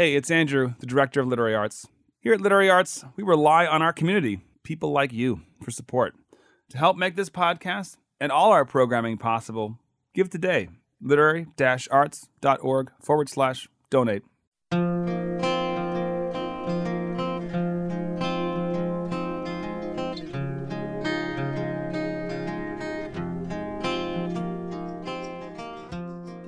Hey, it's Andrew, the director of Literary Arts. Here at Literary Arts, we rely on our community, people like you, for support. To help make this podcast and all our programming possible, give today. Literary arts.org forward slash donate.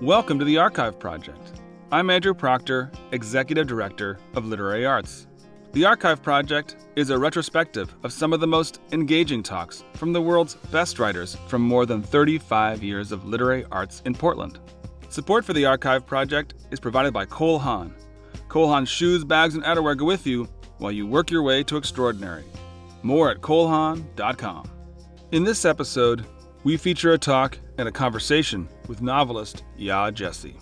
Welcome to the Archive Project. I'm Andrew Proctor, Executive Director of Literary Arts. The Archive Project is a retrospective of some of the most engaging talks from the world's best writers from more than 35 years of literary arts in Portland. Support for the Archive Project is provided by Cole Haan. Cole Haan's shoes, bags, and outerwear go with you while you work your way to extraordinary. More at colehaan.com. In this episode, we feature a talk and a conversation with novelist Yaa Gyasi.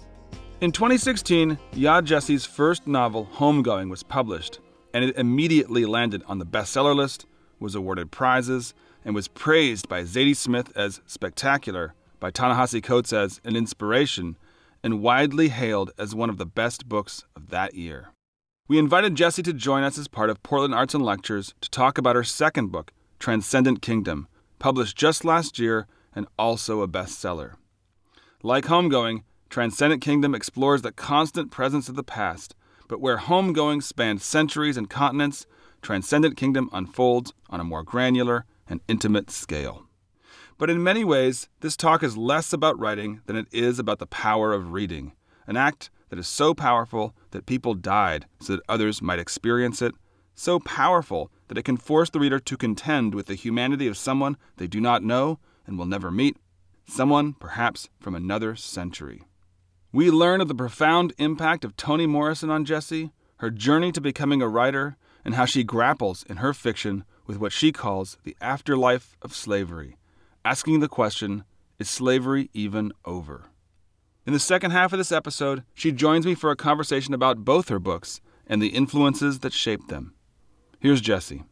In 2016, Yaa Gyasi's first novel, Homegoing, was published, and it immediately landed on the bestseller list, was awarded prizes, and was praised by Zadie Smith as spectacular, by Ta-Nehisi Coates as an inspiration, and widely hailed as one of the best books of that year. We invited Gyasi to join us as part of Portland Arts and Lectures to talk about her second book, Transcendent Kingdom, published just last year and also a bestseller. Like Homegoing, Transcendent Kingdom explores the constant presence of the past, but where Homegoing spans centuries and continents, Transcendent Kingdom unfolds on a more granular and intimate scale. But in many ways, this talk is less about writing than it is about the power of reading, an act that is so powerful that people died so that others might experience it, so powerful that it can force the reader to contend with the humanity of someone they do not know and will never meet, someone perhaps from another century. We learn of the profound impact of Toni Morrison on Gyasi, her journey to becoming a writer, and how she grapples in her fiction with what she calls the afterlife of slavery, asking the question is slavery even over? In the second half of this episode, she joins me for a conversation about both her books and the influences that shaped them. Here's Gyasi.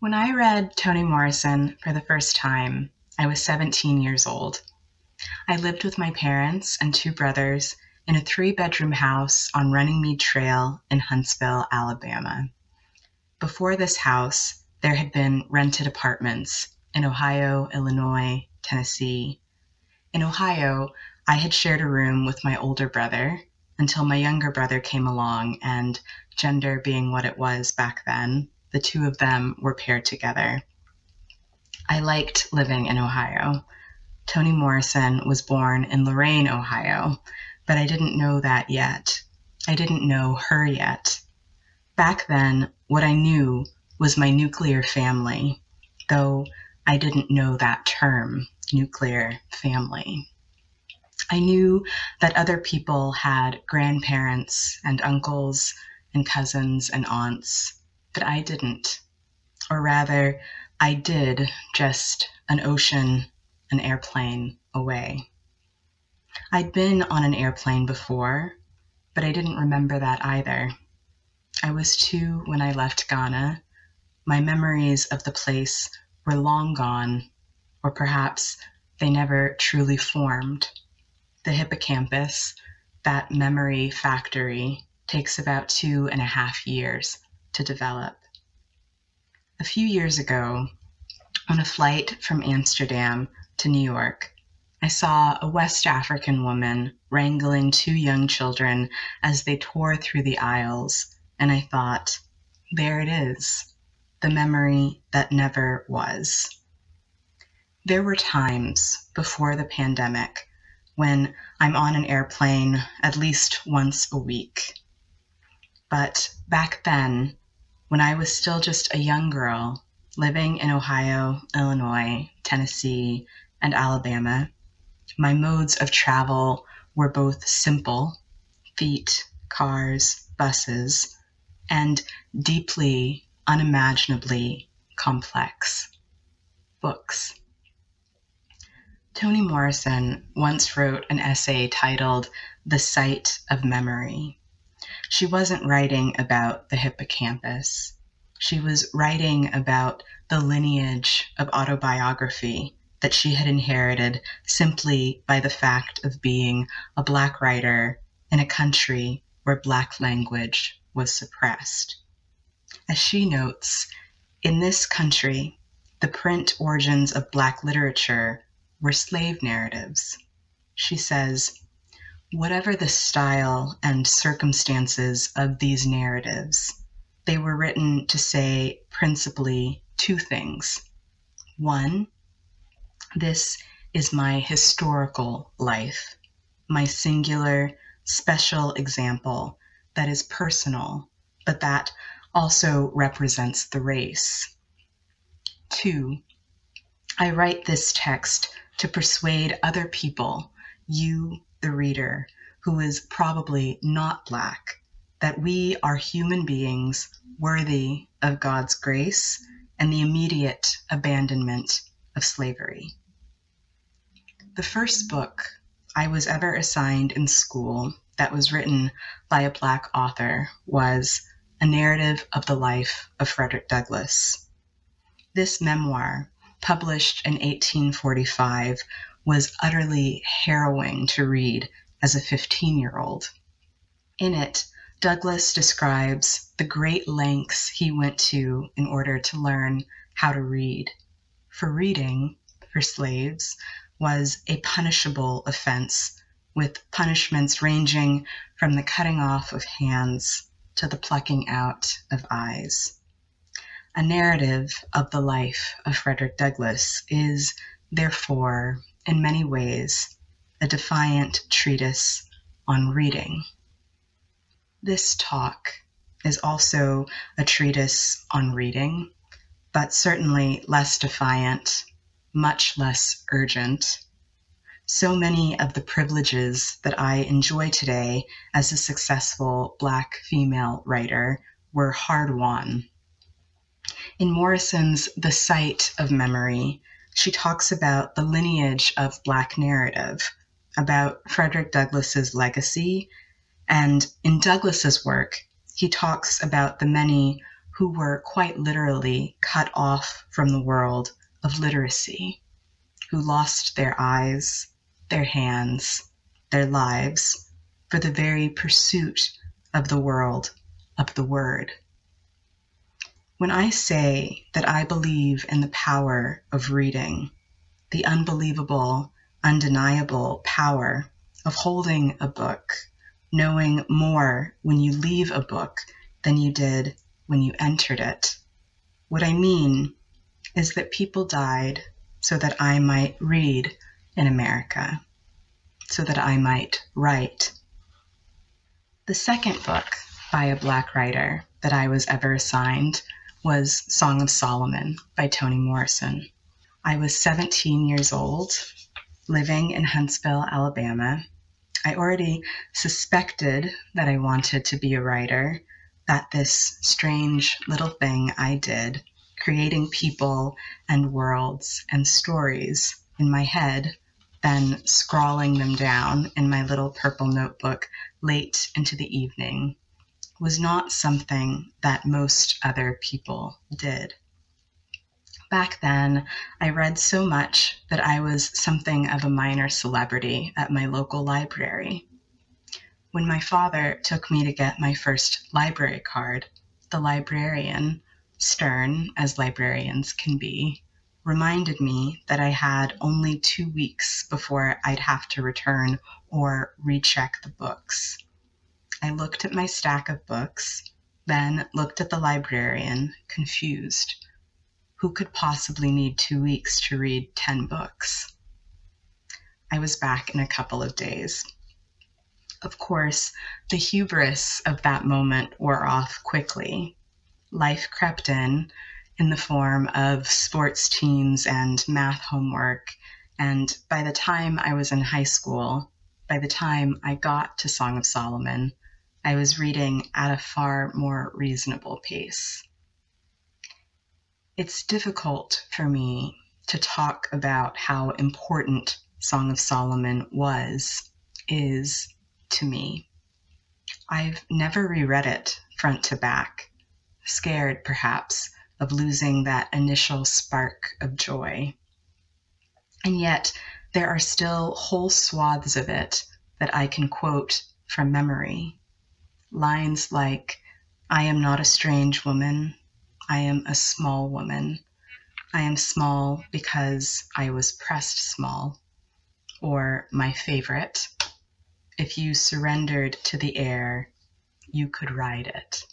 When I read Toni Morrison for the first time, I was 17 years old. I lived with my parents and two brothers in a three bedroom house on Runningmead Trail in Huntsville, Alabama. Before this house, there had been rented apartments in Ohio, Illinois, Tennessee. In Ohio, I had shared a room with my older brother until my younger brother came along, and gender being what it was back then, the two of them were paired together. I liked living in Ohio. Toni Morrison was born in Lorain, Ohio, but I didn't know that yet. I didn't know her yet. Back then, what I knew was my nuclear family, though I didn't know that term, nuclear family. I knew that other people had grandparents and uncles and cousins and aunts, but I didn't. Or rather, I did just an ocean, an airplane away. I'd been on an airplane before, but I didn't remember that either. I was two when I left Ghana. My memories of the place were long gone, or perhaps they never truly formed. The hippocampus, that memory factory, takes about two and a half years to develop. A few years ago, on a flight from Amsterdam to New York, I saw a West African woman wrangling two young children as they tore through the aisles, and I thought, there it is, the memory that never was. There were times before the pandemic when I'm on an airplane at least once a week. But back then, when I was still just a young girl living in Ohio, Illinois, Tennessee, and Alabama, my modes of travel were both simple feet, cars, buses and deeply, unimaginably complex books. Toni Morrison once wrote an essay titled The Site of Memory. She wasn't writing about the hippocampus. She was writing about the lineage of autobiography that she had inherited simply by the fact of being a black writer in a country where Black language was suppressed. As she notes, in this country, the print origins of Black literature were slave narratives. She says, whatever the style and circumstances of these narratives, they were written to say principally two things. One, this is my historical life, my singular, special example that is personal, but that also represents the race. Two, I write this text to persuade other people, you, the reader, who is probably not Black, that we are human beings worthy of God's grace and the immediate abandonment of slavery. The first book I was ever assigned in school that was written by a Black author was A Narrative of the Life of Frederick Douglass. This memoir, published in 1845, was utterly harrowing to read as a 15 year old. In it, Douglass describes the great lengths he went to in order to learn how to read. For reading, for slaves, was a punishable offense, with punishments ranging from the cutting off of hands to the plucking out of eyes. A narrative of the life of Frederick Douglass is, therefore, in many ways, a defiant treatise on reading. This talk is also a treatise on reading, but certainly less defiant, much less urgent. So many of the privileges that I enjoy today as a successful Black female writer were hard won. In Morrison's The Site of Memory, she talks about the lineage of Black narrative, about Frederick Douglass's legacy, and in Douglass's work, he talks about the many who were quite literally cut off from the world of literacy, who lost their eyes, their hands, their lives for the very pursuit of the world of the word. When I say that I believe in the power of reading, the unbelievable, undeniable power of holding a book, knowing more when you leave a book than you did when you entered it. What I mean is that people died so that I might read in America, so that I might write. The second book by a Black writer that I was ever assigned was Song of Solomon by Toni Morrison. I was 17 years old, living in Huntsville, Alabama. I already suspected that I wanted to be a writer, that this strange little thing I did, creating people and worlds and stories in my head, then scrawling them down in my little purple notebook late into the evening, was not something that most other people did. Back then, I read so much that I was something of a minor celebrity at my local library. When my father took me to get my first library card, the librarian, stern as librarians can be, reminded me that I had only two weeks before I'd have to return or recheck the books. I looked at my stack of books, then looked at the librarian, confused. Who could possibly need two weeks to read 10 books? I was back in a couple of days. Of course, the hubris of that moment wore off quickly. Life crept in, in the form of sports teams and math homework, and by the time I was in high school, by the time I got to Song of Solomon, I was reading at a far more reasonable pace. It's difficult for me to talk about how important Song of Solomon was, is to me. I've never reread it front to back, scared perhaps of losing that initial spark of joy. And yet, there are still whole swaths of it that I can quote from memory lines like, I am not a strange woman, I am a small woman, I am small because I was pressed small, or my favorite, if you surrendered to the air, you could ride it.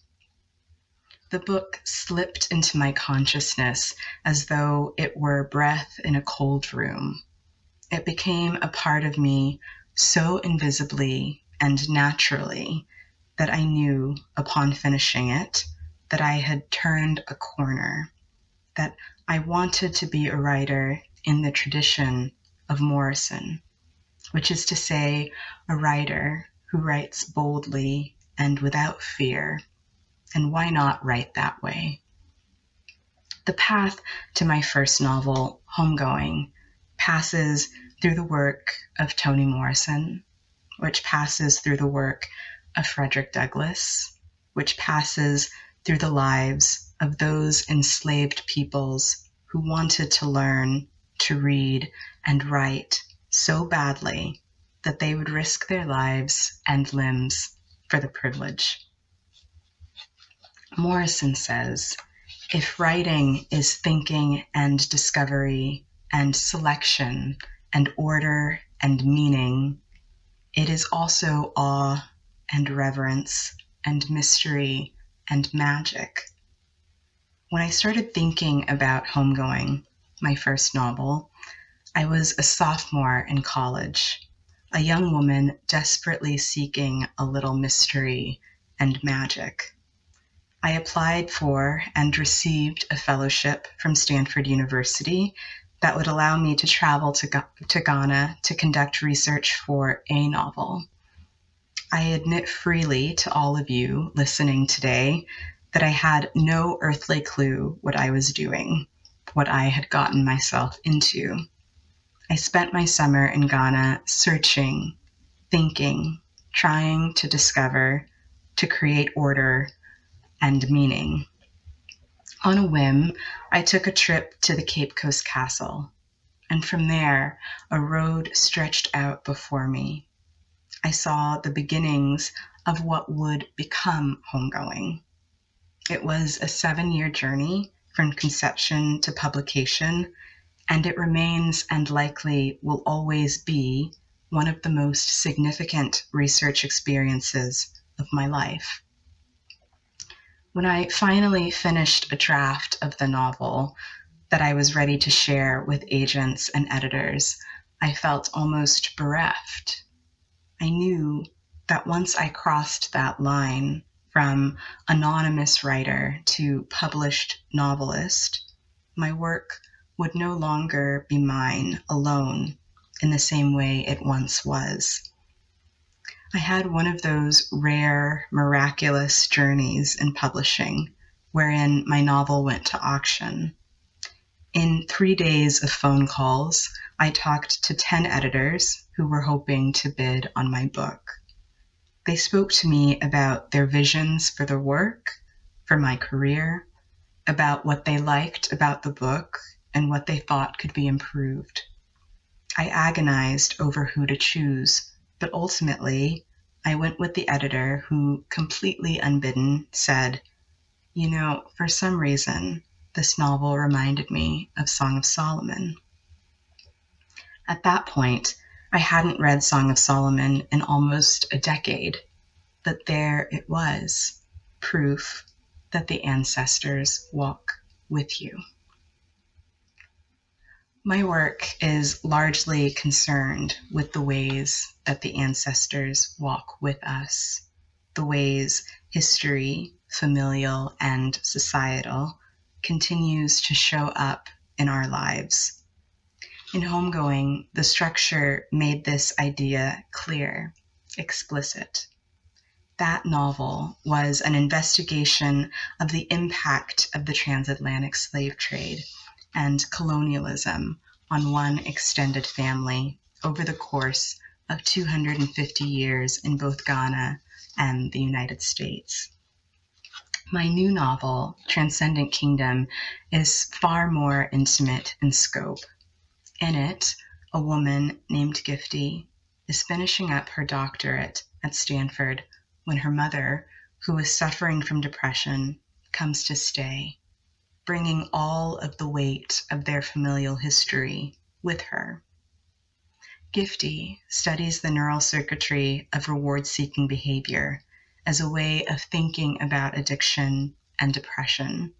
The book slipped into my consciousness as though it were breath in a cold room. It became a part of me so invisibly and naturally that I knew upon finishing it that I had turned a corner, that I wanted to be a writer in the tradition of Morrison, which is to say, a writer who writes boldly and without fear. And why not write that way? The path to my first novel, Homegoing, passes through the work of Toni Morrison, which passes through the work of Frederick Douglass, which passes through the lives of those enslaved peoples who wanted to learn to read and write so badly that they would risk their lives and limbs for the privilege. Morrison says if writing is thinking and discovery and selection and order and meaning, it is also awe and reverence and mystery and magic. When I started thinking about Homegoing, my first novel, I was a sophomore in college, a young woman desperately seeking a little mystery and magic. I applied for and received a fellowship from Stanford University that would allow me to travel to, to Ghana to conduct research for a novel. I admit freely to all of you listening today that I had no earthly clue what I was doing, what I had gotten myself into. I spent my summer in Ghana searching, thinking, trying to discover, to create order and meaning. On a whim, I took a trip to the Cape Coast Castle, and from there, a road stretched out before me. I saw the beginnings of what would become homegoing. It was a seven year journey from conception to publication, and it remains and likely will always be one of the most significant research experiences of my life. When I finally finished a draft of the novel that I was ready to share with agents and editors, I felt almost bereft. I knew that once I crossed that line, from anonymous writer to published novelist, my work would no longer be mine alone in the same way it once was. I had one of those rare, miraculous journeys in publishing wherein my novel went to auction. In three days of phone calls, I talked to 10 editors who were hoping to bid on my book. They spoke to me about their visions for the work, for my career, about what they liked about the book, and what they thought could be improved. I agonized over who to choose, but ultimately, I went with the editor who, completely unbidden, said, You know, for some reason, this novel reminded me of Song of Solomon. At that point, I hadn't read Song of Solomon in almost a decade, but there it was proof that the ancestors walk with you. My work is largely concerned with the ways that the ancestors walk with us, the ways history, familial and societal, continues to show up in our lives in Homegoing, the structure made this idea clear, explicit. That novel was an investigation of the impact of the transatlantic slave trade and colonialism on one extended family over the course of 250 years in both Ghana and the United States. My new novel, Transcendent Kingdom, is far more intimate in scope. In it, a woman named Gifty is finishing up her doctorate at Stanford when her mother, who is suffering from depression, comes to stay, bringing all of the weight of their familial history with her. Gifty studies the neural circuitry of reward seeking behavior as a way of thinking about addiction and depression.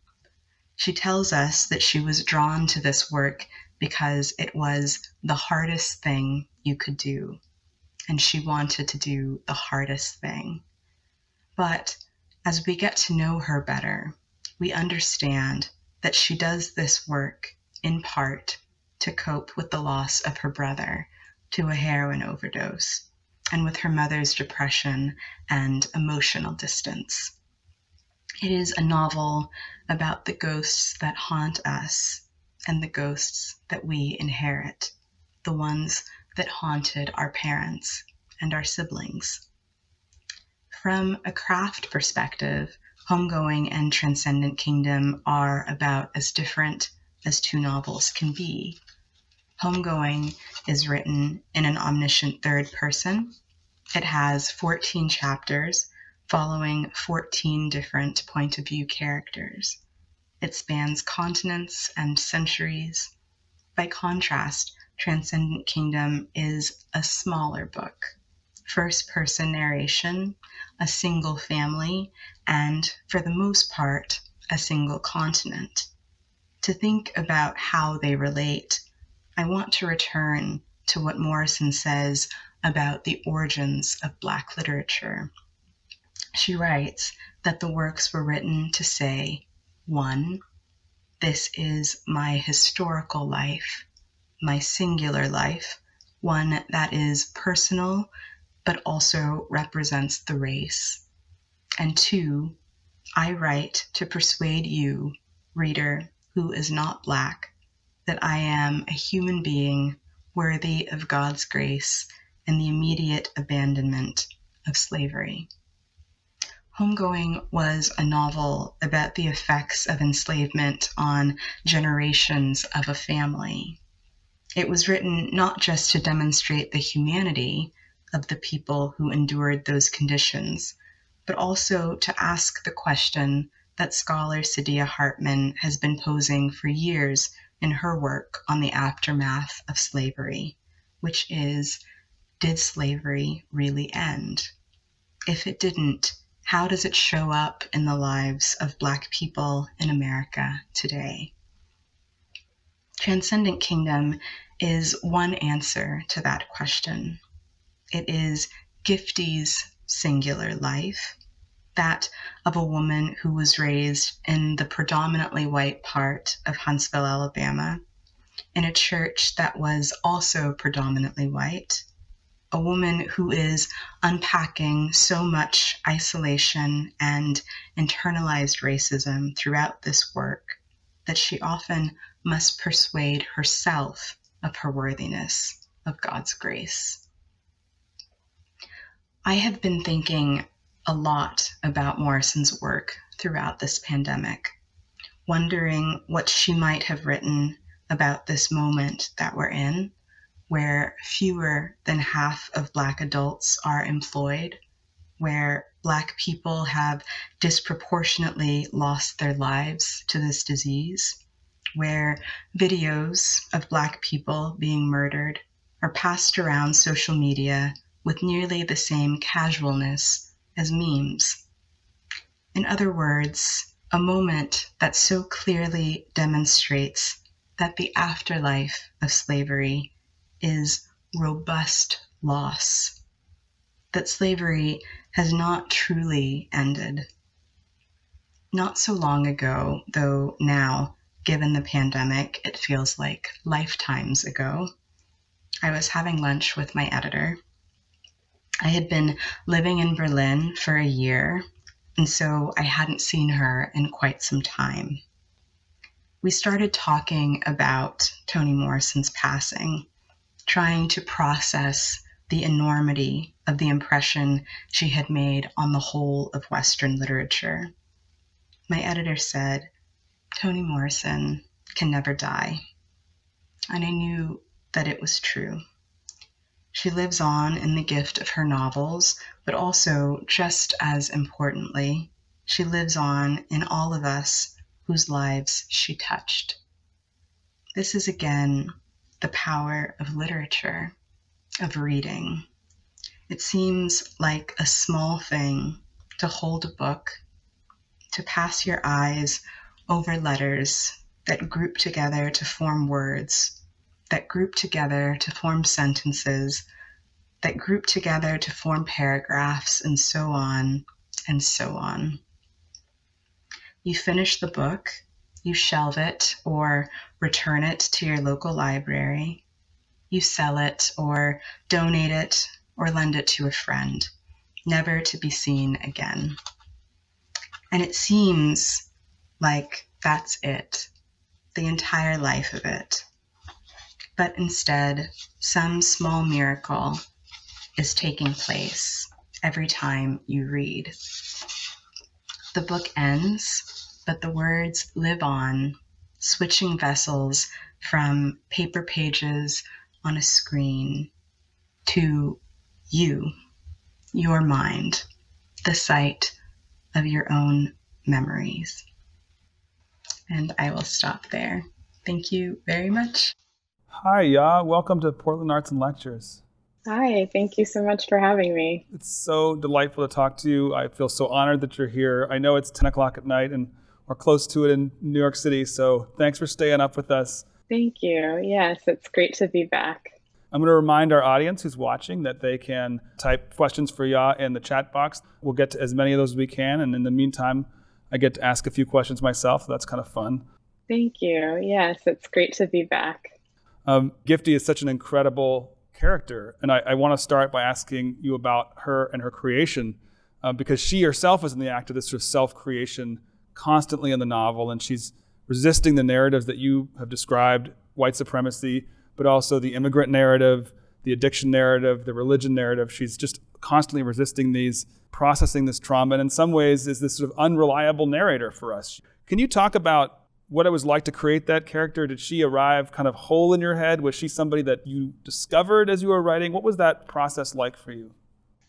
She tells us that she was drawn to this work because it was the hardest thing you could do, and she wanted to do the hardest thing. But as we get to know her better, we understand that she does this work in part to cope with the loss of her brother to a heroin overdose and with her mother's depression and emotional distance. It is a novel about the ghosts that haunt us and the ghosts that we inherit, the ones that haunted our parents and our siblings. From a craft perspective, Homegoing and Transcendent Kingdom are about as different as two novels can be. Homegoing is written in an omniscient third person. It has 14 chapters following 14 different point of view characters. It spans continents and centuries. By contrast, Transcendent Kingdom is a smaller book. First person narration, a single family, and for the most part, a single continent. To think about how they relate I want to return to what Morrison says about the origins of Black literature. She writes that the works were written to say, one, this is my historical life, my singular life, one that is personal but also represents the race. And two, I write to persuade you, reader, who is not Black, that I am a human being worthy of God's grace and the immediate abandonment of slavery. Homegoing was a novel about the effects of enslavement on generations of a family. It was written not just to demonstrate the humanity of the people who endured those conditions, but also to ask the question that scholar Saidiya Hartman has been posing for years in her work on the aftermath of slavery, which is Did slavery really end? If it didn't, how does it show up in the lives of Black people in America today? Transcendent Kingdom is one answer to that question. It is Gifty's singular life that of a woman who was raised in the predominantly white part of Huntsville, Alabama, in a church that was also predominantly white, a woman who is unpacking so much isolation and internalized racism throughout this work that she often must persuade herself of her worthiness of God's grace. I have been thinking a lot about Morrison's work throughout this pandemic, wondering what she might have written about this moment that we're in, where fewer than half of Black adults are employed, where Black people have disproportionately lost their lives to this disease, where videos of Black people being murdered are passed around social media with nearly the same casualness as memes. In other words, a moment that so clearly demonstrates that the afterlife of slavery is robust loss, that slavery has not truly ended. Not so long ago, though now, given the pandemic, it feels like lifetimes ago, I was having lunch with my editor I had been living in Berlin for a year, and so I hadn't seen her in quite some time. We started talking about Toni Morrison's passing, trying to process the enormity of the impression she had made on the whole of Western literature. My editor said, Toni Morrison can never die. And I knew that it was true. She lives on in the gift of her novels, but also, just as importantly, she lives on in all of us whose lives she touched. This is again the power of literature, of reading. It seems like a small thing to hold a book, to pass your eyes over letters that group together to form words, that group together to form sentences, that group together to form paragraphs, and so on and so on. You finish the book, you shelve it or return it to your local library, you sell it or donate it or lend it to a friend, never to be seen again. And it seems like that's it, the entire life of it but instead, some small miracle is taking place every time you read. The book ends, but the words live on, switching vessels from paper pages on a screen to you, your mind, the site of your own memories. And I will stop there. Thank you very much. Hi, Yaa. Welcome to Portland Arts and Lectures. Hi, thank you so much for having me. It's so delightful to talk to you. I feel so honored that you're here. I know it's 10 o'clock at night and we're close to it in New York City, so thanks for staying up with us. Thank you. Yes, it's great to be back. I'm going to remind our audience who's watching that they can type questions for Yaa in the chat box. We'll get to as many of those as we can, and in the meantime, I get to ask a few questions myself. So that's kind of fun. Thank you. Yes, it's great to be back. Um, Gifty is such an incredible character, and I, I want to start by asking you about her and her creation, uh, because she herself is in the act of this sort of self-creation constantly in the novel, and she's resisting the narratives that you have described, white supremacy, but also the immigrant narrative, the addiction narrative, the religion narrative. She's just constantly resisting these, processing this trauma, and in some ways is this sort of unreliable narrator for us. Can you talk about what it was like to create that character? Did she arrive kind of whole in your head? Was she somebody that you discovered as you were writing? What was that process like for you?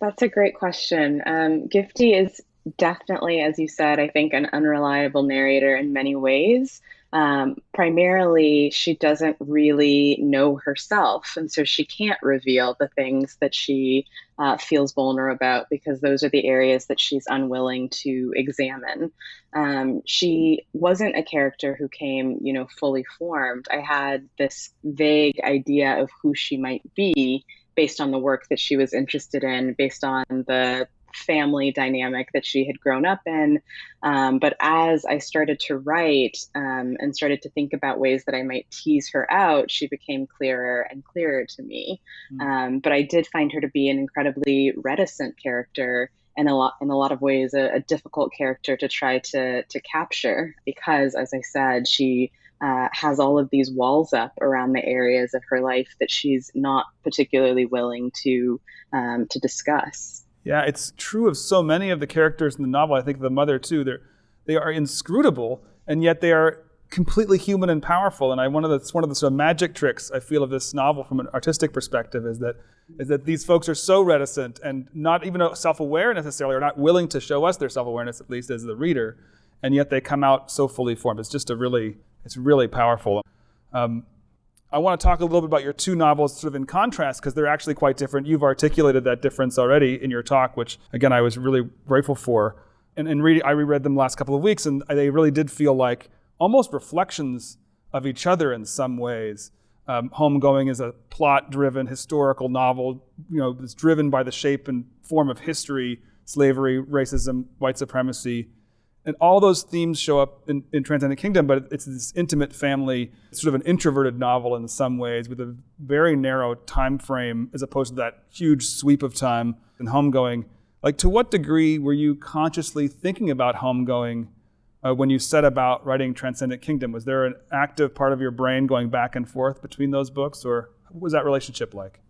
That's a great question. Um, Gifty is definitely, as you said, I think an unreliable narrator in many ways. Um, primarily, she doesn't really know herself, and so she can't reveal the things that she uh, feels vulnerable about because those are the areas that she's unwilling to examine. Um, she wasn't a character who came, you know, fully formed. I had this vague idea of who she might be based on the work that she was interested in, based on the family dynamic that she had grown up in. Um, but as I started to write um, and started to think about ways that I might tease her out, she became clearer and clearer to me. Mm. Um, but I did find her to be an incredibly reticent character and a lot in a lot of ways a, a difficult character to try to to capture because as I said she uh, has all of these walls up around the areas of her life that she's not particularly willing to um, to discuss. Yeah, it's true of so many of the characters in the novel. I think the mother too. They're they are inscrutable, and yet they are completely human and powerful. And I one of the one of the sort of magic tricks I feel of this novel from an artistic perspective is that is that these folks are so reticent and not even self-aware necessarily, or not willing to show us their self-awareness at least as the reader, and yet they come out so fully formed. It's just a really it's really powerful. Um, I want to talk a little bit about your two novels sort of in contrast because they're actually quite different. You've articulated that difference already in your talk, which again I was really grateful for. And, and I reread them the last couple of weeks, and they really did feel like almost reflections of each other in some ways. Um, Homegoing is a plot-driven historical novel, you know, that's driven by the shape and form of history, slavery, racism, white supremacy, and all those themes show up in, in Transcendent Kingdom, but it's this intimate family, sort of an introverted novel in some ways, with a very narrow time frame as opposed to that huge sweep of time in Homegoing. Like, to what degree were you consciously thinking about Homegoing uh, when you set about writing Transcendent Kingdom? Was there an active part of your brain going back and forth between those books, or what was that relationship like?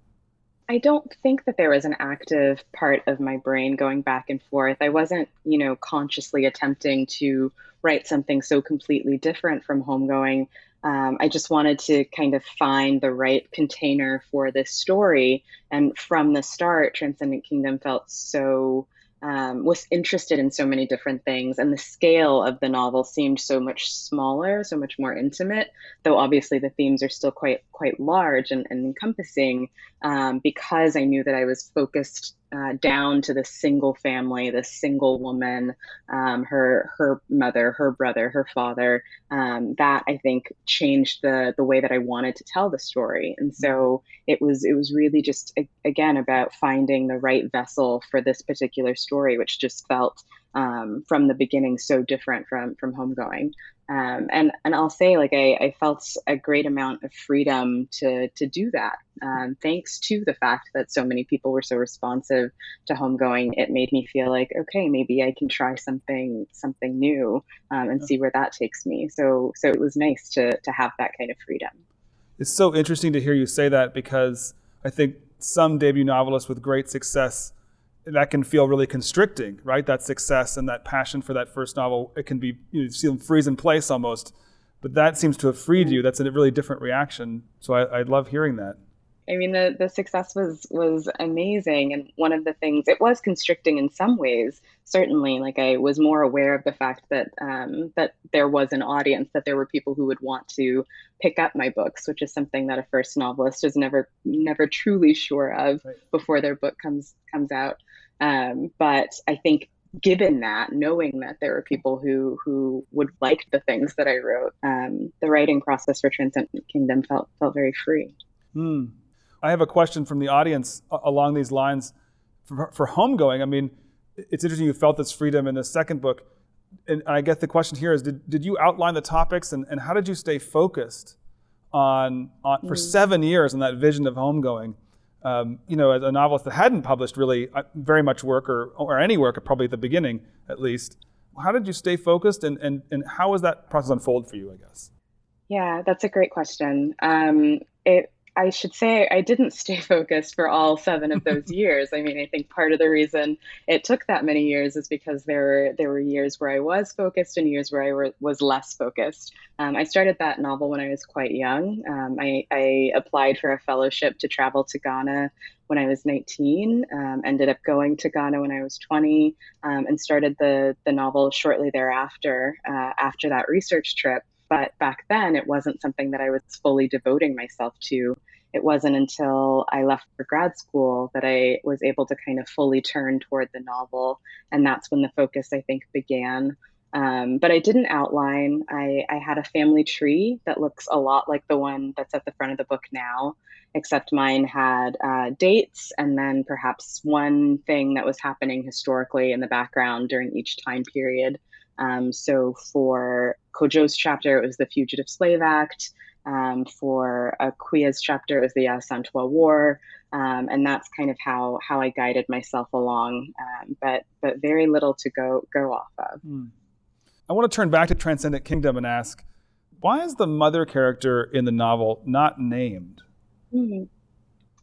I don't think that there was an active part of my brain going back and forth. I wasn't, you know, consciously attempting to write something so completely different from homegoing. um, I just wanted to kind of find the right container for this story. And from the start, Transcendent Kingdom felt so um, was interested in so many different things, and the scale of the novel seemed so much smaller, so much more intimate. Though obviously the themes are still quite quite large and, and encompassing, um, because I knew that I was focused uh, down to the single family, the single woman, um, her her mother, her brother, her father. Um, that I think changed the the way that I wanted to tell the story, and so it was it was really just again about finding the right vessel for this particular story, which just felt um, from the beginning so different from from homegoing um, and and I'll say like I, I felt a great amount of freedom to to do that. Um, thanks to the fact that so many people were so responsive to homegoing it made me feel like okay maybe I can try something something new um, and see where that takes me. So so it was nice to to have that kind of freedom. It's so interesting to hear you say that because I think some debut novelists with great success that can feel really constricting, right? That success and that passion for that first novel, it can be you know, see them freeze in place almost. But that seems to have freed you. That's a really different reaction. So I, I love hearing that. I mean, the, the success was was amazing, and one of the things it was constricting in some ways. Certainly, like I was more aware of the fact that um, that there was an audience, that there were people who would want to pick up my books, which is something that a first novelist is never never truly sure of right. before their book comes comes out. Um, but I think given that, knowing that there were people who who would like the things that I wrote, um, the writing process for Transcendent Kingdom felt felt very free. Hmm. I have a question from the audience along these lines for, for homegoing. I mean, it's interesting you felt this freedom in the second book. And I guess the question here is did, did you outline the topics and, and how did you stay focused on, on for mm. seven years on that vision of homegoing? Um, you know, as a novelist that hadn't published really uh, very much work or, or any work, probably at the beginning at least, how did you stay focused and, and, and how was that process unfold for you, I guess? Yeah, that's a great question. Um, it I should say I didn't stay focused for all seven of those years. I mean, I think part of the reason it took that many years is because there were there were years where I was focused and years where I were, was less focused. Um, I started that novel when I was quite young. Um, I, I, applied for a fellowship to travel to Ghana when I was 19. Um, ended up going to Ghana when I was 20, um, and started the the novel shortly thereafter. Uh, after that research trip. But back then, it wasn't something that I was fully devoting myself to. It wasn't until I left for grad school that I was able to kind of fully turn toward the novel. And that's when the focus, I think, began. Um, but I didn't outline. I, I had a family tree that looks a lot like the one that's at the front of the book now, except mine had uh, dates and then perhaps one thing that was happening historically in the background during each time period. Um, so for Kojo's chapter, it was the Fugitive Slave Act. Um, for Akua's chapter, it was the Asantewaa War. Um, and that's kind of how how I guided myself along, um, but but very little to go go off of. Mm. I want to turn back to Transcendent Kingdom and ask, why is the mother character in the novel not named? Mm.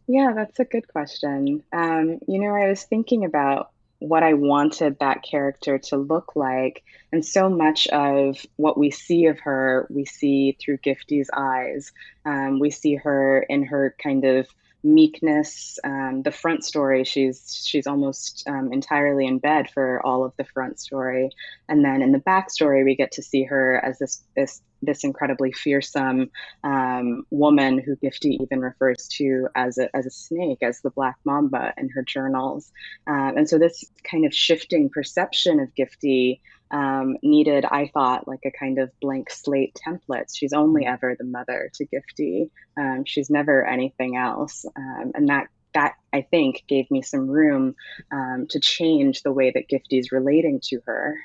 Yeah, that's a good question. Um, you know, I was thinking about what I wanted that character to look like. And so much of what we see of her, we see through Gifty's eyes. Um, we see her in her kind of meekness. Um, the front story, she's she's almost um, entirely in bed for all of the front story, and then in the back story, we get to see her as this this this incredibly fearsome um, woman who Gifty even refers to as a, as a snake, as the black mamba in her journals. Um, and so this kind of shifting perception of Gifty um, needed, I thought, like a kind of blank slate template. She's only ever the mother to Gifty. Um, she's never anything else. Um, and that that I think gave me some room um, to change the way that Gifty's relating to her.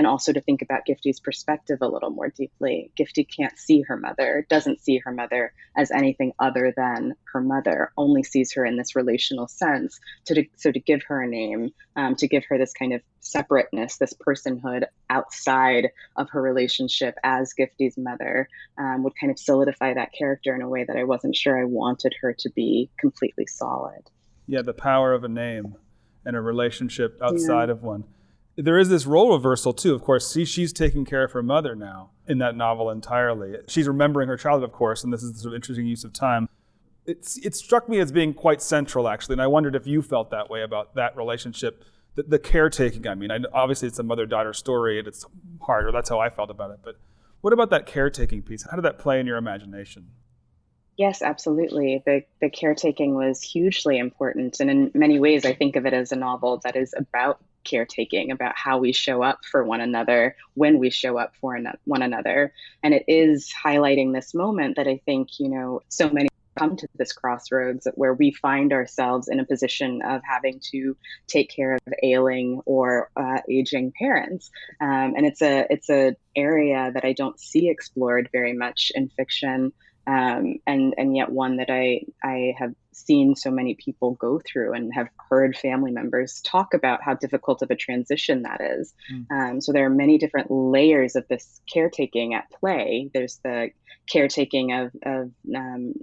And also to think about Gifty's perspective a little more deeply. Gifty can't see her mother, doesn't see her mother as anything other than her mother, only sees her in this relational sense. To, so to give her a name, um, to give her this kind of separateness, this personhood outside of her relationship as Gifty's mother, um, would kind of solidify that character in a way that I wasn't sure I wanted her to be completely solid. Yeah, the power of a name and a relationship outside yeah. of one there is this role reversal too. Of course, see, she's taking care of her mother now in that novel entirely. She's remembering her childhood, of course, and this is sort of interesting use of time. It's, it struck me as being quite central, actually, and I wondered if you felt that way about that relationship, the, the caretaking. I mean, I, obviously it's a mother-daughter story, and it's hard, or that's how I felt about it. But what about that caretaking piece? How did that play in your imagination? Yes, absolutely. The the caretaking was hugely important, and in many ways, I think of it as a novel that is about caretaking, about how we show up for one another when we show up for one another, and it is highlighting this moment that I think you know so many come to this crossroads where we find ourselves in a position of having to take care of ailing or uh, aging parents. Um, and it's a it's a area that i don't see explored very much in fiction um, and and yet one that I I have seen so many people go through and have heard family members talk about how difficult of a transition that is. Mm. Um, so there are many different layers of this caretaking at play. There's the caretaking of of um,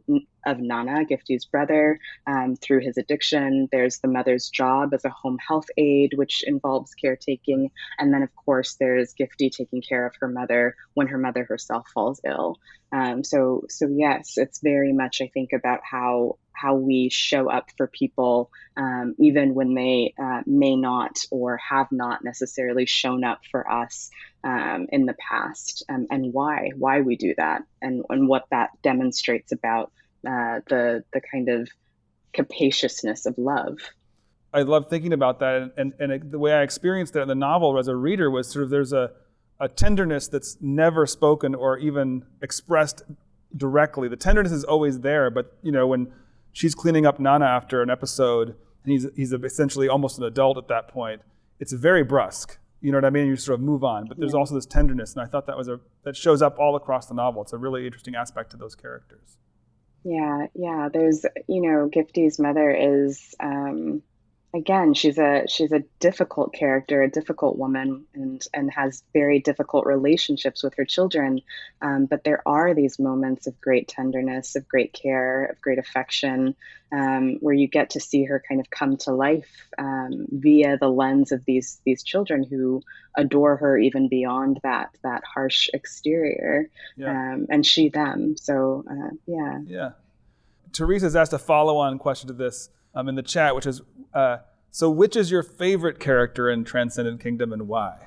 of Nana, Gifty's brother, um, through his addiction. There's the mother's job as a home health aide, which involves caretaking, and then of course there's Gifty taking care of her mother when her mother herself falls ill. Um, so so yes, it's very much I think about how how we show up for people, um, even when they uh, may not or have not necessarily shown up for us um, in the past, um, and why why we do that, and and what that demonstrates about uh, the the kind of capaciousness of love. I love thinking about that, and, and, it, the way I experienced it in the novel as a reader was sort of there's a a tenderness that's never spoken or even expressed directly. The tenderness is always there, but you know when she's cleaning up Nana after an episode, and he's he's essentially almost an adult at that point. It's very brusque. You know what I mean? You sort of move on, but there's yeah. also this tenderness, and I thought that was a that shows up all across the novel. It's a really interesting aspect to those characters. Yeah, yeah. There's you know, Gifty's mother is um, again she's a she's a difficult character a difficult woman and and has very difficult relationships with her children. Um, but there are these moments of great tenderness of great care of great affection um, where you get to see her kind of come to life um, via the lens of these these children who adore her even beyond that that harsh exterior yeah. Um, and she them. So uh, yeah. Yeah. Teresa's asked a follow-on question to this um, in the chat, which is uh, so, which is your favorite character in Transcendent Kingdom and why?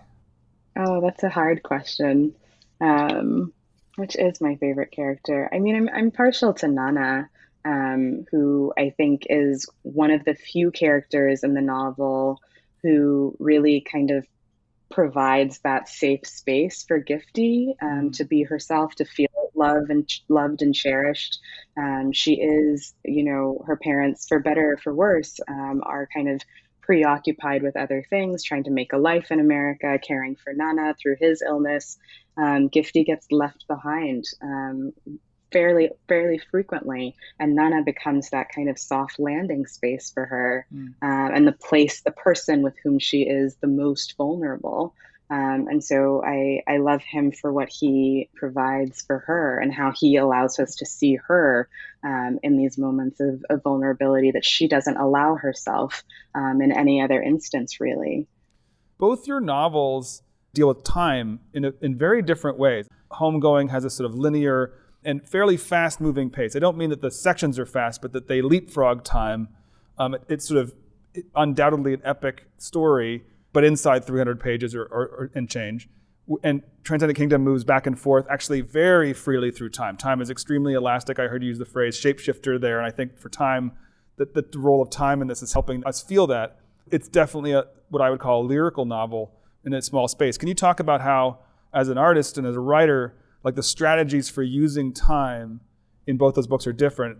Oh, that's a hard question. Um, which is my favorite character? I mean, I'm, I'm partial to Nana, um, who I think is one of the few characters in the novel who really kind of provides that safe space for Gifty um, mm-hmm. to be herself, to feel loved and loved and cherished. Um, she is, you know, her parents, for better or for worse, um, are kind of preoccupied with other things, trying to make a life in America, caring for Nana through his illness. Um, Gifty gets left behind um, fairly fairly frequently, and Nana becomes that kind of soft landing space for her, mm. uh, and the place, the person with whom she is the most vulnerable. Um, and so I, I love him for what he provides for her and how he allows us to see her um, in these moments of, of, vulnerability that she doesn't allow herself um, in any other instance, really. Both your novels deal with time in, a, in very different ways. Homegoing has a sort of linear and fairly fast moving pace. I don't mean that the sections are fast, but that they leapfrog time. Um, it, it's sort of undoubtedly an epic story but inside 300 pages or, or, or, and change. And Transcendent Kingdom moves back and forth actually very freely through time. Time is extremely elastic. I heard you use the phrase shapeshifter there, and I think for time, that the role of time in this is helping us feel that. It's definitely a, what I would call a lyrical novel in a small space. Can you talk about how, as an artist and as a writer, like the strategies for using time in both those books are different?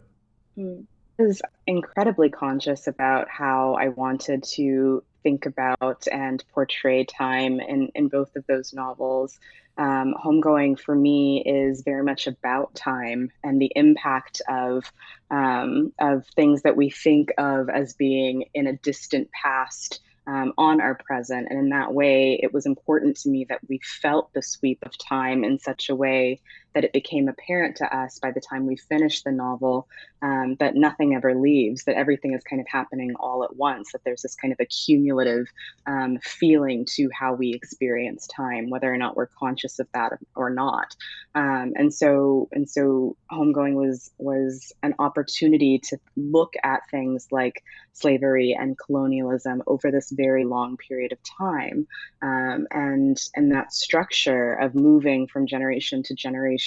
Mm. I was incredibly conscious about how I wanted to think about and portray time in, in both of those novels. Um, Homegoing for me is very much about time and the impact of um, of things that we think of as being in a distant past um, on our present. And in that way, it was important to me that we felt the sweep of time in such a way that it became apparent to us by the time we finished the novel um, that nothing ever leaves, that everything is kind of happening all at once, that there's this kind of accumulative um, feeling to how we experience time, whether or not we're conscious of that or not. Um, and so, and so, homegoing was was an opportunity to look at things like slavery and colonialism over this very long period of time, um, and and that structure of moving from generation to generation,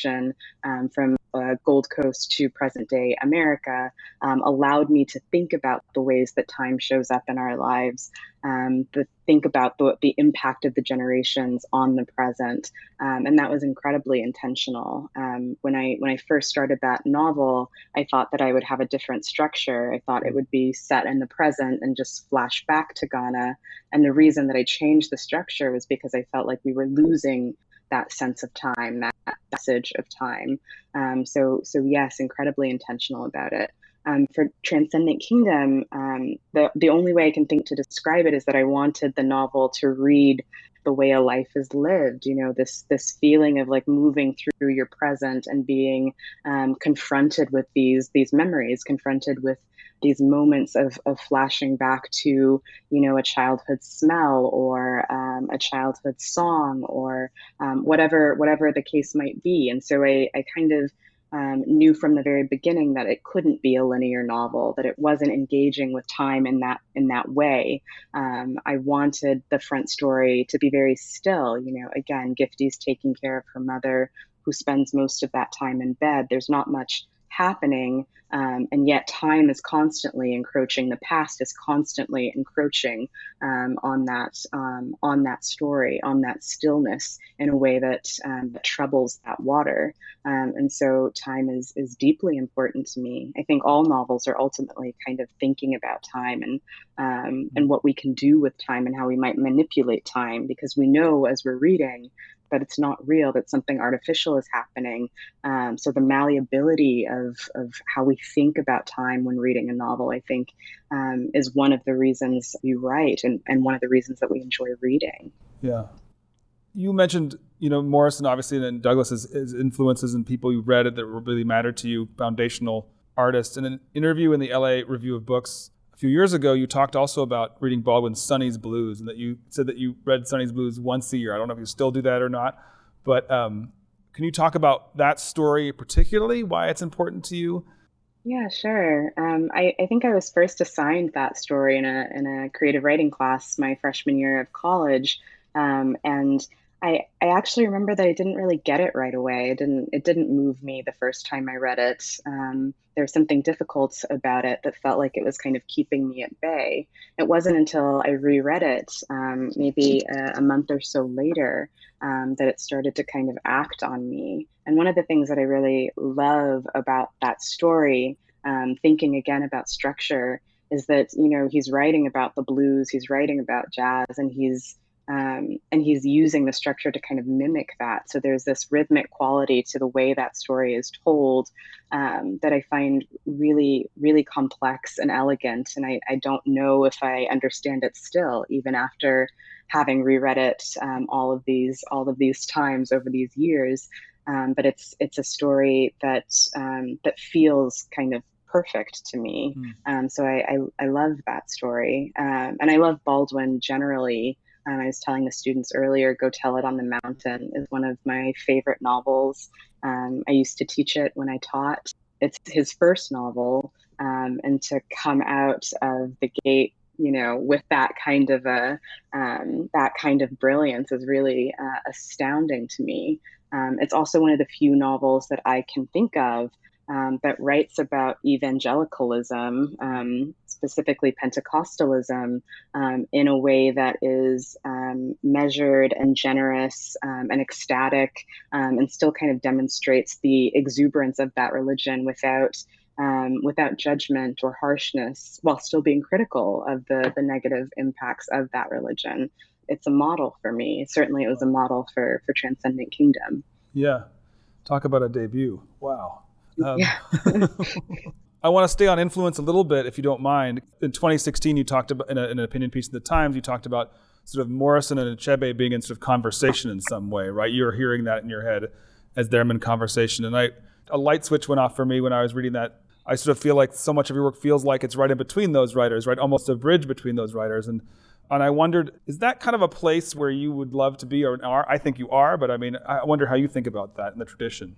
um, from uh, Gold Coast to present day America um, allowed me to think about the ways that time shows up in our lives, um, to think about the, the impact of the generations on the present, um, and that was incredibly intentional. Um, when I when I first started that novel, I thought that I would have a different structure. I thought it would be set in the present and just flash back to Ghana. And the reason that I changed the structure was because I felt like we were losing that sense of time, that message of time. Um, so, so yes, incredibly intentional about it. Um, for Transcendent Kingdom, um, the the only way I can think to describe it is that I wanted the novel to read the way a life is lived. You know, this this feeling of like moving through your present and being um, confronted with these these memories, confronted with these moments of, of flashing back to you know a childhood smell or um, a childhood song or um, whatever whatever the case might be and so i, I kind of um, knew from the very beginning that it couldn't be a linear novel, that it wasn't engaging with time in that in that way. Um, I wanted the front story to be very still. You know, again, Gifty's taking care of her mother, who spends most of that time in bed. There's not much happening um, and yet time is constantly encroaching the past is constantly encroaching um, on that um, on that story on that stillness in a way that, um, that troubles that water. Um, and so time is is deeply important to me. I think all novels are ultimately kind of thinking about time and um, and what we can do with time and how we might manipulate time because we know as we're reading that it's not real, that something artificial is happening. Um, so the malleability of, of how we think about time when reading a novel, I think, um, is one of the reasons we write and, and one of the reasons that we enjoy reading. Yeah. You mentioned, you know, Morrison, obviously, and Douglas's influences and people you read that really mattered to you, foundational artists. In an interview in the LA Review of Books, few years ago, you talked also about reading Baldwin's Sonny's Blues, and that you said that you read Sonny's Blues once a year. I don't know if you still do that or not, but um, can you talk about that story particularly, why it's important to you? Yeah, sure. Um, I, I, think I was first assigned that story in a in a creative writing class my freshman year of college, um, and I, I actually remember that I didn't really get it right away. It didn't it didn't move me the first time I read it. Um, there was something difficult about it that felt like it was kind of keeping me at bay. It wasn't until I reread it, um, maybe a, a, month or so later, um, that it started to kind of act on me. And one of the things that I really love about that story, um, thinking again about structure, is that you know he's writing about the blues, he's writing about jazz, and he's um, and he's using the structure to kind of mimic that. So there's this rhythmic quality to the way that story is told um, that I find really, really complex and elegant. And I, I, don't know if I understand it still, even after having reread it um, all of these all of these times over these years. Um, but it's it's a story that um, that feels kind of perfect to me. Mm. Um, so I, I, I love that story, um, and I love Baldwin generally. I was telling the students earlier, Go Tell It on the Mountain is one of my favorite novels. Um, I used to teach it when I taught. It's his first novel, um, and to come out of the gate, you know, with that kind of a um, that kind of brilliance is really uh, astounding to me. Um, it's also one of the few novels that I can think of um, that writes about evangelicalism, um, specifically Pentecostalism, um, in a way that is um, measured and generous um, and ecstatic, um, and still kind of demonstrates the exuberance of that religion without. without judgment or harshness, while still being critical of the, the negative impacts of that religion, it's a model for me. Certainly, it was a model for for Transcendent Kingdom. Yeah, talk about a debut. Wow. Um, I want to stay on influence a little bit, if you don't mind. In 2016, you talked about in, a, in, an opinion piece in the Times, you talked about sort of Morrison and Achebe being in sort of conversation in some way, right? You're hearing that in your head. as they're in conversation. And I, a light switch went off for me when I was reading that. I sort of feel like so much of your work feels like it's right in between those writers, right? Almost a bridge between those writers. And and I wondered, is that kind of a place where you would love to be or are? I think you are, but I mean, I wonder how you think about that in the tradition.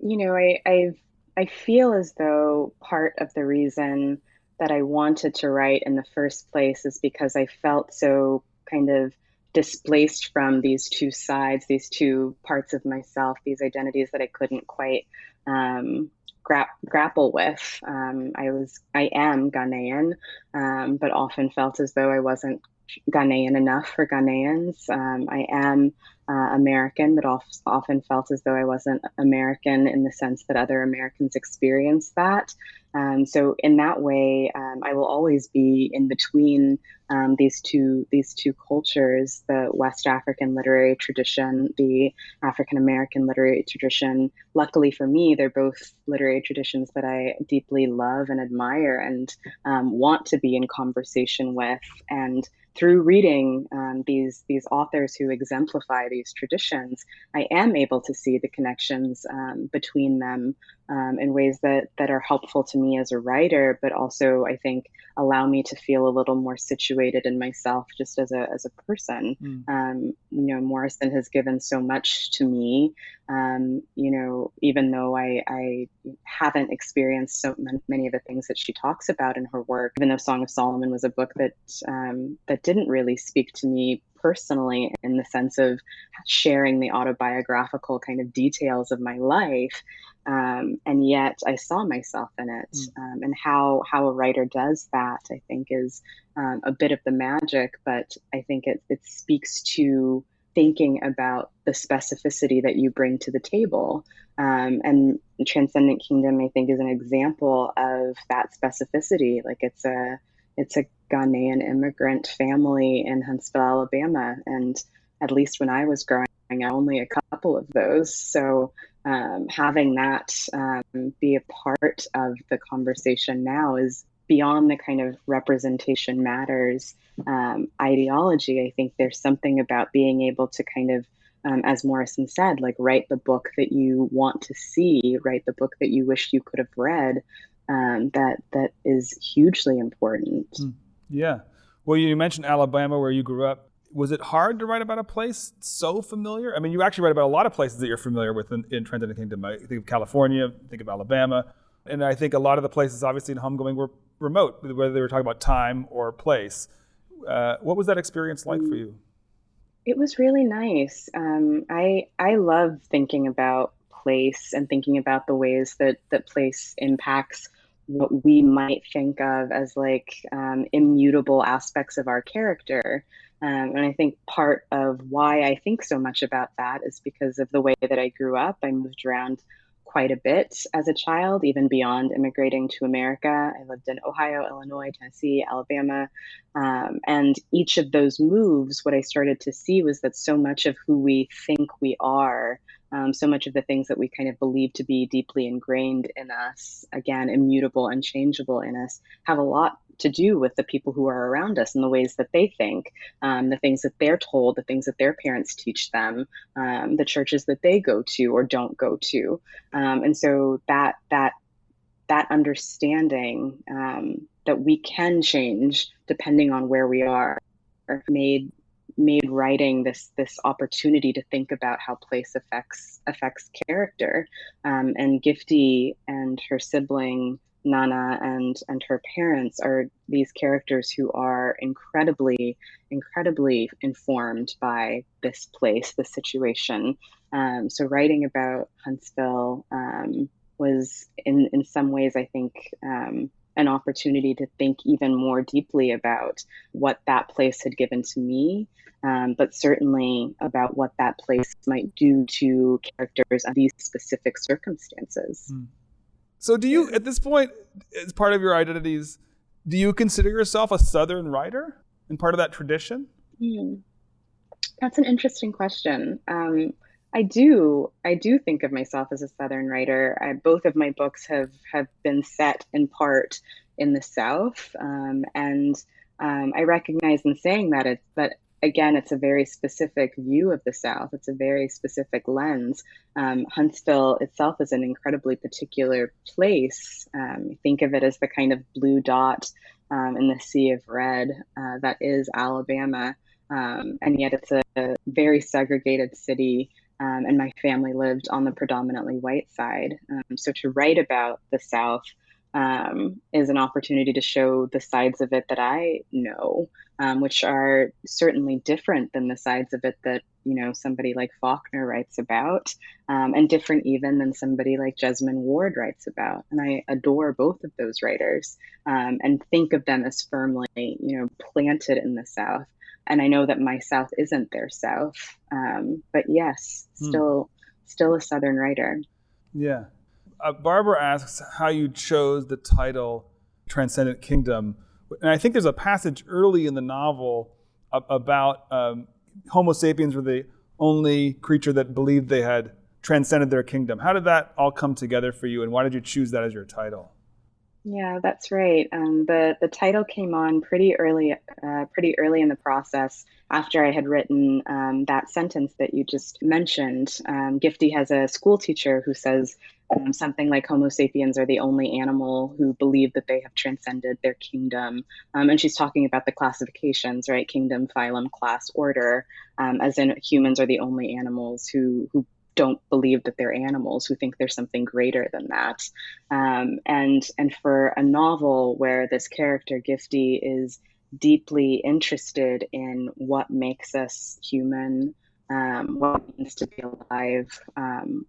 You know, I i I feel as though part of the reason that I wanted to write in the first place is because I felt so kind of displaced from these two sides, these two parts of myself, these identities that I couldn't quite um, gra- grapple with. Um, I was, I am Ghanaian, um, but often felt as though I wasn't Ghanaian enough for Ghanaians. Um, I am uh, American, but often felt as though I wasn't American in the sense that other Americans experience that. Um, so in that way, um, I will always be in between um, these two these two cultures: the West African literary tradition, the African American literary tradition. Luckily for me, they're both literary traditions that I deeply love and admire, and um, want to be in conversation with. And through reading um, these these authors who exemplify these traditions, I am able to see the connections um, between them um, in ways that that are helpful to me as a writer, but also I think allow me to feel a little more situated in myself just as a as a person. Mm. Um, you know, Morrison has given so much to me. Um, you know, even though I I haven't experienced so many of the things that she talks about in her work, even though Song of Solomon was a book that um, that didn't really speak to me personally in the sense of sharing the autobiographical kind of details of my life um, and yet I saw myself in it. Mm. Um, and how how a writer does that, I think, is um, a bit of the magic. But I think it it speaks to thinking about the specificity that you bring to the table. Um, and Transcendent Kingdom, I think, is an example of that specificity. Like it's a it's a Ghanaian immigrant family in Huntsville, Alabama, and at least when I was growing up, only a couple of those. So um, having that um, be a part of the conversation now is beyond the kind of representation matters um, ideology. I think there's something about being able to kind of, um, as Morrison said, like write the book that you want to see, write the book that you wish you could have read. Um, that that is hugely important. Hmm. Yeah. Well, you mentioned Alabama, where you grew up was it hard to write about a place so familiar? I mean, you actually write about a lot of places that you're familiar with in, in Transcendent Kingdom. I think of California, think of Alabama, and I think a lot of the places, obviously in Homegoing, were remote, whether they were talking about time or place. Uh, what was that experience like for you? It was really nice. Um, I I love thinking about place and thinking about the ways that that place impacts what we might think of as like um, immutable aspects of our character. Um, and I think part of why I think so much about that is because of the way that I grew up. I moved around quite a bit as a child, even beyond immigrating to America. I lived in Ohio, Illinois, Tennessee, Alabama. Um, and each of those moves, what I started to see was that so much of who we think we are um, so much of the things that we kind of believe to be deeply ingrained in us, again, immutable, unchangeable in us, have a lot to do with the people who are around us and the ways that they think, um, the things that they're told, the things that their parents teach them, um, the churches that they go to or don't go to, um, and so that that that understanding um, that we can change depending on where we are are made made writing this this opportunity to think about how place affects affects character. Um, and Gifty and her sibling Nana and and her parents are these characters who are incredibly incredibly informed by this place, this situation. Um, so writing about Huntsville um, was in in some ways, I think. Um, an opportunity to think even more deeply about what that place had given to me um, but certainly about what that place might do to characters under these specific circumstances. Hmm. So, do you, at this point, as part of your identities, do you consider yourself a Southern writer and part of that tradition? Mm. That's an interesting question. Um, I do. I do think of myself as a Southern writer. I, both of my books have have been set in part in the South, um, and um, I recognize in saying that it's that again, it's a very specific view of the South. It's a very specific lens. Um, Huntsville itself is an incredibly particular place. Um, think of it as the kind of blue dot um, in the sea of red uh, that is Alabama. Um, and yet it's a, a very segregated city. Um, and my family lived on the predominantly white side. Um, so to write about the South um, is an opportunity to show the sides of it that I know, um, which are certainly different than the sides of it that you know somebody like Faulkner writes about, um, and different even than somebody like Jesmyn Ward writes about. And I adore both of those writers um, and think of them as firmly, you know, planted in the South. And I know that my South isn't their South, um, but yes, hmm. still, still a Southern writer. Yeah, uh, Barbara asks how you chose the title Transcendent Kingdom. And I think there's a passage early in the novel about um, Homo sapiens were the only creature that believed they had transcended their kingdom. How did that all come together for you, and why did you choose that as your title? Yeah, that's right. Um, the the title came on pretty early, uh, pretty early in the process after I had written um, that sentence that you just mentioned. Um, Gifty has a school teacher who says um, something like Homo sapiens are the only animal who believe that they have transcended their kingdom. Um, and she's talking about the classifications, right? Kingdom, phylum, class, order, um, as in humans are the only animals who who don't believe that they're animals, who think there's something greater than that. Um, and and for a novel where this character Gifty is deeply interested in what makes us human, um, what it means to be alive, um,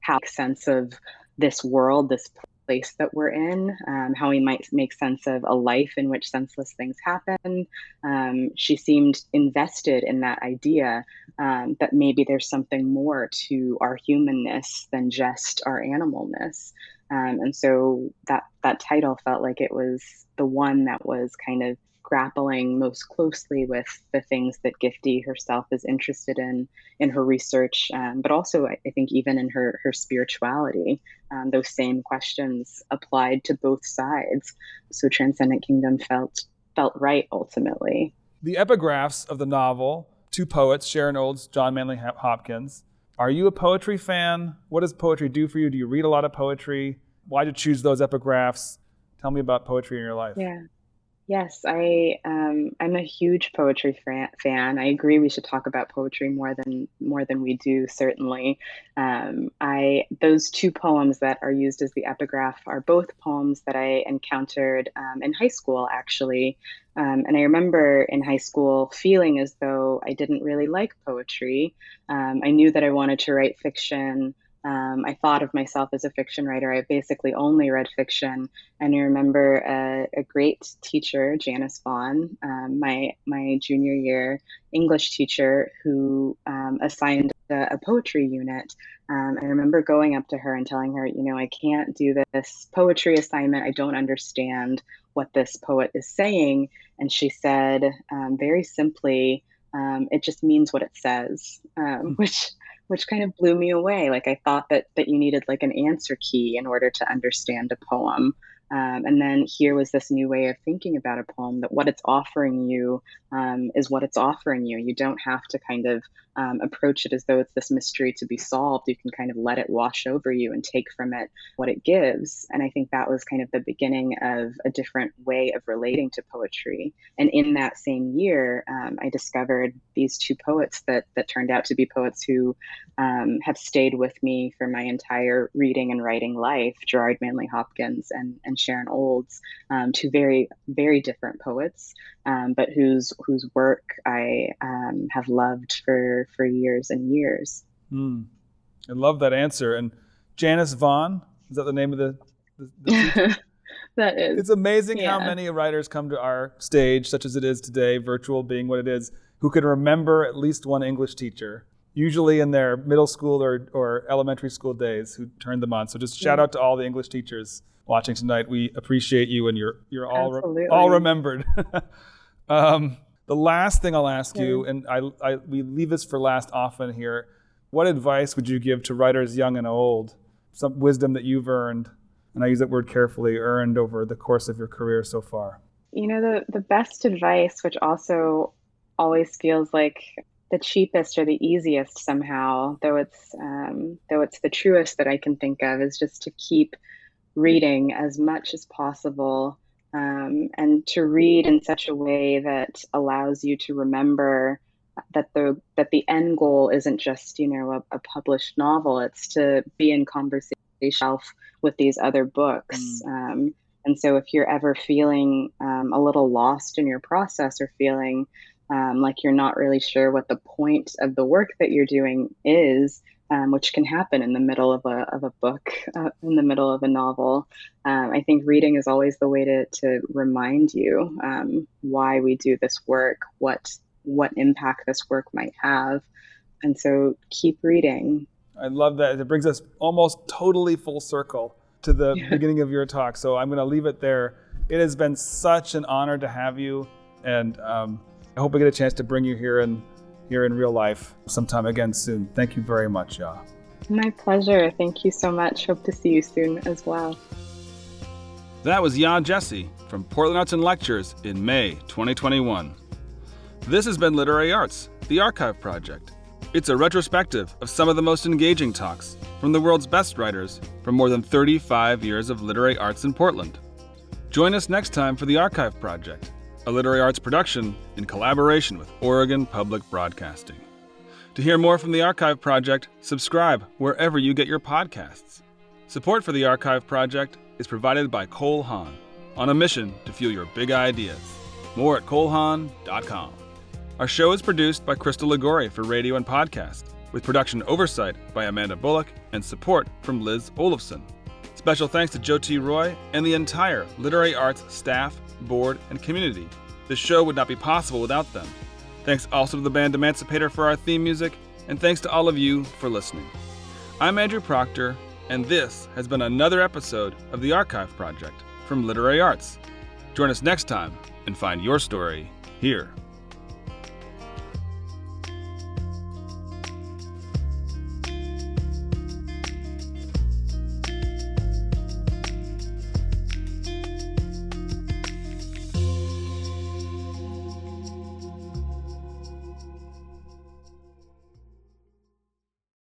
how sense of this world, this place that we're in, um, how we might make sense of a life in which senseless things happen. Um, she seemed invested in that idea um, that maybe there's something more to our humanness than just our animalness. Um, and so that that title felt like it was the one that was kind of grappling most closely with the things that Gifty herself is interested in in her research, um, but also I, I, think even in her her spirituality. Um, those same questions applied to both sides. So Transcendent Kingdom felt felt right ultimately. The epigraphs of the novel, two poets, Sharon Olds, John Manley Hopkins. Are you a poetry fan? What does poetry do for you? Do you read a lot of poetry? Why did you choose those epigraphs? Tell me about poetry in your life. Yeah. Yes, I um, I'm a huge poetry fan. I agree we should talk about poetry more than more than we do. Certainly, um, I those two poems that are used as the epigraph are both poems that I encountered um, in high school, actually. Um, and I remember in high school feeling as though I didn't really like poetry. Um, I knew that I wanted to write fiction. Um, I thought of myself as a fiction writer. I basically only read fiction, and I remember a, a great teacher, Janice Vaughn, um, my my junior year English teacher, who um, assigned a, a, poetry unit. Um, I remember going up to her and telling her, you know, I can't do this poetry assignment. I don't understand what this poet is saying. And she said um, very simply, um, it just means what it says, which which kind of blew me away. Like I thought that that you needed like an answer key in order to understand a poem. Um, and then here was this new way of thinking about a poem that what it's offering you um, is what it's offering you. You don't have to kind of um, approach it as though it's this mystery to be solved. You can kind of let it wash over you and take from it what it gives. And I think that was kind of the beginning of a different way of relating to poetry. And in that same year, um, I discovered these two poets that that turned out to be poets who um, have stayed with me for my entire reading and writing life. Gerard Manley Hopkins and and Sharon Olds, um, two very very different poets, um, but whose whose work I um, have loved for for years and years. Mm. I love that answer. And Janice Vaughn, is that the name of the? the, the that is. It's amazing yeah. how many writers come to our stage, such as it is today, virtual being what it is, who can remember at least one English teacher, usually in their middle school or, or elementary school days, who turned them on. So just shout out to all the English teachers watching tonight. We appreciate you, and you're you're all re- all remembered. um, the last thing I'll ask you, and I, I, we leave this for last often here, what advice would you give to writers young and old? Some wisdom that you've earned, and I use that word carefully, earned over the course of your career so far. You know, the, the best advice, which also always feels like the cheapest or the easiest somehow, though it's um, though it's the truest that I can think of, is just to keep reading as much as possible um, and to read in such a way that allows you to remember that the that the end goal isn't just you know a, a published novel; it's to be in conversation with these other books. Mm. Um, and so, if you're ever feeling um, a little lost in your process or feeling um, like you're not really sure what the point of the work that you're doing is, um, which can happen in the middle of a, of a book, uh, in the middle of a novel. Um, I think reading is always the way to, to remind you um, why we do this work, what what impact this work might have, and so keep reading. I love that. It brings us almost totally full circle to the yeah. beginning of your talk. So I'm going to leave it there. It has been such an honor to have you, and um, I hope I get a chance to bring you here and here in real life sometime again soon. Thank you very much, Yaa. My pleasure. Thank you so much. Hope to see you soon as well. That was Yaa Gyasi from Portland Arts and Lectures in May 2021. This has been Literary Arts, the Archive Project. It's a retrospective of some of the most engaging talks from the world's best writers from more than 35 years of literary arts in Portland. Join us next time for the Archive Project a literary arts production in collaboration with Oregon Public Broadcasting. To hear more from the Archive Project, subscribe wherever you get your podcasts. Support for the Archive Project is provided by Cole Haan, on a mission to fuel your big ideas. More at colehaan.com. Our show is produced by Crystal Ligori for radio and podcast, with production oversight by Amanda Bullock and support from Liz Olafson. Special thanks to Joe T. Roy and the entire Literary Arts staff board, and community. This show would not be possible without them. Thanks also to the band Emancipator for our theme music, and thanks to all of you for listening. I'm Andrew Proctor, and this has been another episode of the Archive Project from Literary Arts. Join us next time and find your story here.